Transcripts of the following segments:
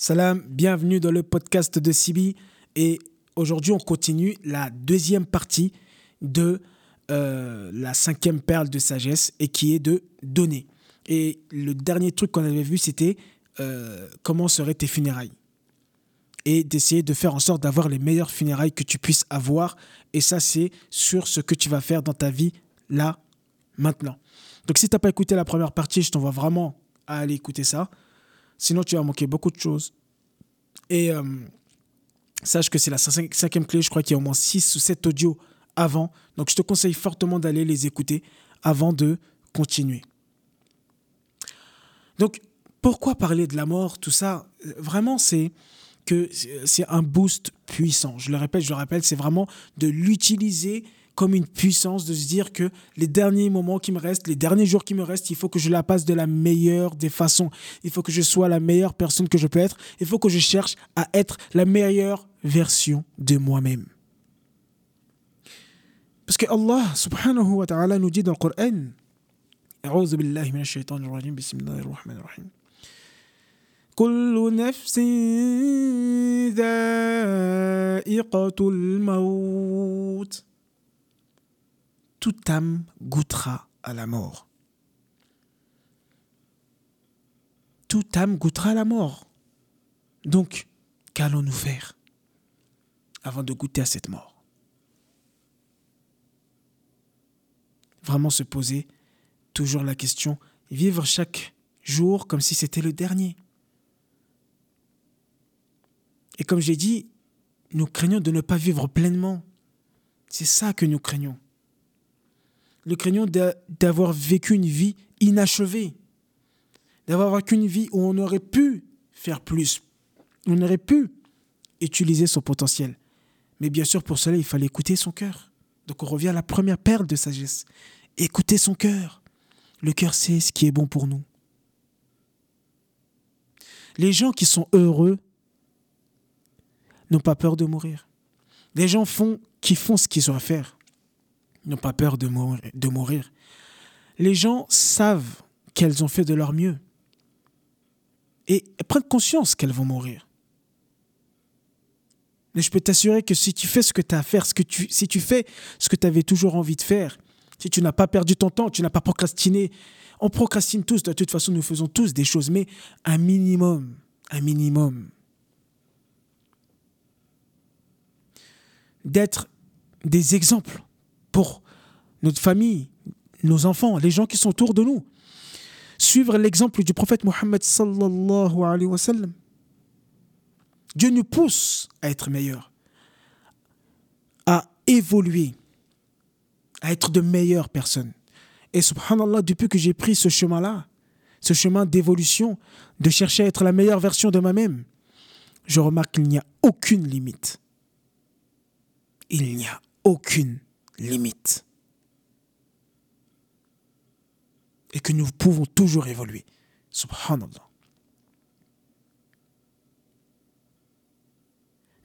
Salam, bienvenue dans le podcast de Sibi. Et aujourd'hui, on continue la deuxième partie de euh, la cinquième perle de sagesse et qui est de donner. Et le dernier truc qu'on avait vu, c'était euh, comment seraient tes funérailles. Et d'essayer de faire en sorte d'avoir les meilleures funérailles que tu puisses avoir. Et ça, c'est sur ce que tu vas faire dans ta vie là, maintenant. Donc si tu n'as pas écouté la première partie, je t'envoie vraiment à aller écouter ça. Sinon, tu vas manquer beaucoup de choses. Et euh, sache que c'est la cinquième clé. Je crois qu'il y a au moins 6 ou 7 audios avant. Donc, je te conseille fortement d'aller les écouter avant de continuer. Donc, pourquoi parler de la mort Tout ça, vraiment, c'est que c'est un boost puissant. Je le répète, je le rappelle, c'est vraiment de l'utiliser comme une puissance de se dire que les derniers moments qui me restent, les derniers jours qui me restent, il faut que je la passe de la meilleure des façons. Il faut que je sois la meilleure personne que je peux être. Il faut que je cherche à être la meilleure version de moi-même. Parce que Allah subhanahu wa ta'ala nous dit dans le Coran, أعوذ بالله من الشيطان الرجيم بسم الله الرحمن الرحيم كل نفس ذائقة الموت toute âme goûtera à la mort. Toute âme goûtera à la mort. Donc, qu'allons-nous faire avant de goûter à cette mort? Vraiment se poser toujours la question, vivre chaque jour comme si c'était le dernier. Et comme j'ai dit, nous craignons de ne pas vivre pleinement. C'est ça que nous craignons le craignons d'avoir vécu une vie inachevée, d'avoir vécu une vie où on aurait pu faire plus, on aurait pu utiliser son potentiel. Mais bien sûr, pour cela, il fallait écouter son cœur. Donc on revient à la première perle de sagesse. Écouter son cœur. Le cœur sait ce qui est bon pour nous. Les gens qui sont heureux n'ont pas peur de mourir. Les gens font, qui font ce qu'ils ont à faire n'ont pas peur de mourir. Les gens savent qu'elles ont fait de leur mieux et prennent conscience qu'elles vont mourir. Mais je peux t'assurer que si tu fais ce que tu as à faire, si tu fais ce que tu avais toujours envie de faire, si tu n'as pas perdu ton temps, tu n'as pas procrastiné, on procrastine tous, de toute façon nous faisons tous des choses, mais un minimum, un minimum d'être des exemples pour notre famille, nos enfants, les gens qui sont autour de nous. Suivre l'exemple du prophète Mohammed sallallahu alayhi wa sallam. Dieu nous pousse à être meilleurs, à évoluer, à être de meilleures personnes. Et subhanallah, depuis que j'ai pris ce chemin-là, ce chemin d'évolution, de chercher à être la meilleure version de moi-même, je remarque qu'il n'y a aucune limite. Il n'y a aucune limite. Et que nous pouvons toujours évoluer. Subhanallah.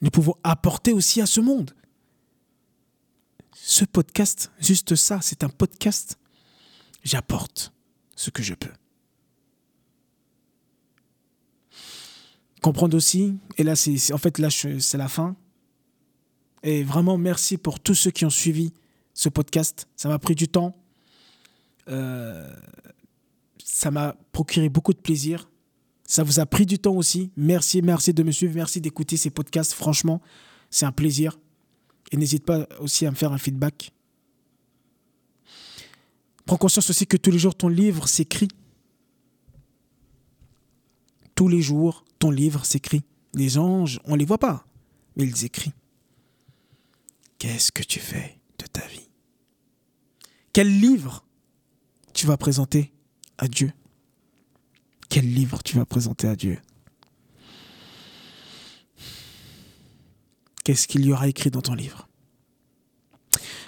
Nous pouvons apporter aussi à ce monde. Ce podcast, juste ça, c'est un podcast. J'apporte ce que je peux. Comprendre aussi, et là, c'est en fait, là, c'est la fin. Et vraiment, merci pour tous ceux qui ont suivi ce podcast. Ça m'a pris du temps. Euh, ça m'a procuré beaucoup de plaisir. Ça vous a pris du temps aussi. Merci, merci de me suivre. Merci d'écouter ces podcasts. Franchement, c'est un plaisir. Et n'hésite pas aussi à me faire un feedback. Prends conscience aussi que tous les jours, ton livre s'écrit. Tous les jours, ton livre s'écrit. Les anges, on ne les voit pas, mais ils écrivent. Qu'est-ce que tu fais? Quel livre tu vas présenter à Dieu? Quel livre tu vas présenter à Dieu? Qu'est-ce qu'il y aura écrit dans ton livre?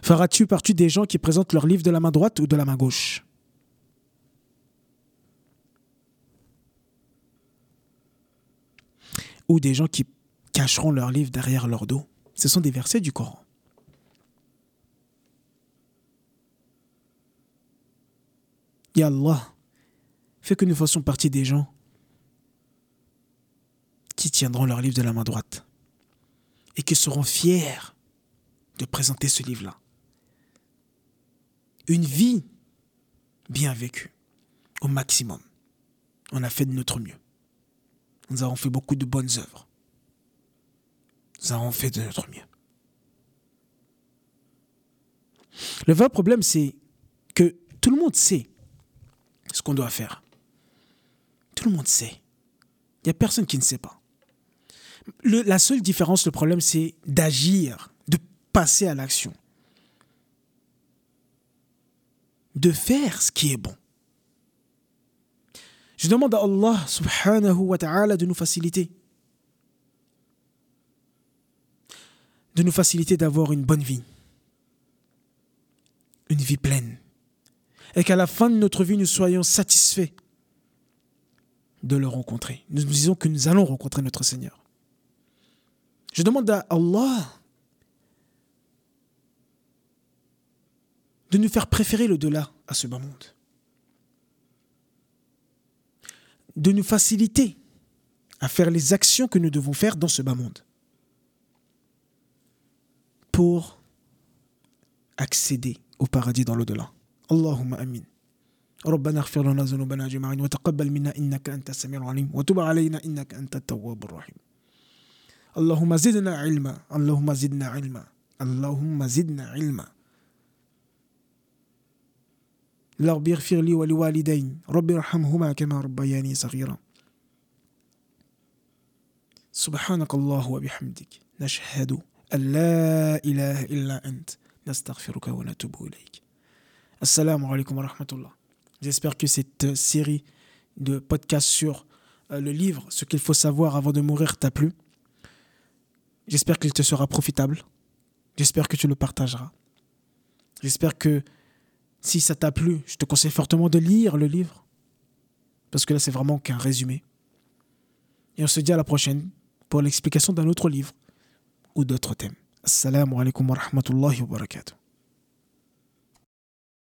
Feras-tu partie des gens qui présentent leur livre de la main droite ou de la main gauche? Ou des gens qui cacheront leur livre derrière leur dos? Ce sont des versets du Coran. Ya Allah, fais que nous fassions partie des gens qui tiendront leur livre de la main droite et qui seront fiers de présenter ce livre-là. Une vie bien vécue, au maximum. On a fait de notre mieux. Nous avons fait beaucoup de bonnes œuvres. Nous avons fait de notre mieux. Le vrai problème, c'est que tout le monde sait ce qu'on doit faire. Tout le monde sait. Il n'y a personne qui ne sait pas. la seule différence, le problème, c'est d'agir, de passer à l'action. De faire ce qui est bon. Je demande à Allah subhanahu wa ta'ala de nous faciliter. De nous faciliter d'avoir une bonne vie. Une vie pleine. Et qu'à la fin de notre vie, nous soyons satisfaits de le rencontrer. Nous nous disons que nous allons rencontrer notre Seigneur. Je demande à Allah de nous faire préférer le delà à ce bas monde. De nous faciliter à faire les actions que nous devons faire dans ce bas monde pour accéder au paradis dans l'au-delà. Allahumma amin. ربنا اغفر لنا ذنوبنا أجمعين وتقبل منا إنك أنت السميع العليم وتب علينا إنك أنت التواب الرحيم. اللهم زدنا علما اللهم زدنا علما اللهم زدنا علما. رب اغفر لي ولوالدي رب ارحمهما كما ربياني صغيرا. سبحانك الله وبحمدك نشهد أن لا إله إلا أنت نستغفرك ونتوب إليك. Assalamu alaikum wa rahmatullah. J'espère que cette euh, série de podcasts sur euh, le livre Ce qu'il faut savoir avant de mourir t'a plu. J'espère qu'il te sera profitable. J'espère que tu le partageras. J'espère que si ça t'a plu, je te conseille fortement de lire le livre. Parce que là, c'est vraiment qu'un résumé. Et on se dit à la prochaine pour l'explication d'un autre livre ou d'autres thèmes. Assalamu alaikum wa rahmatullahi wa barakatuh.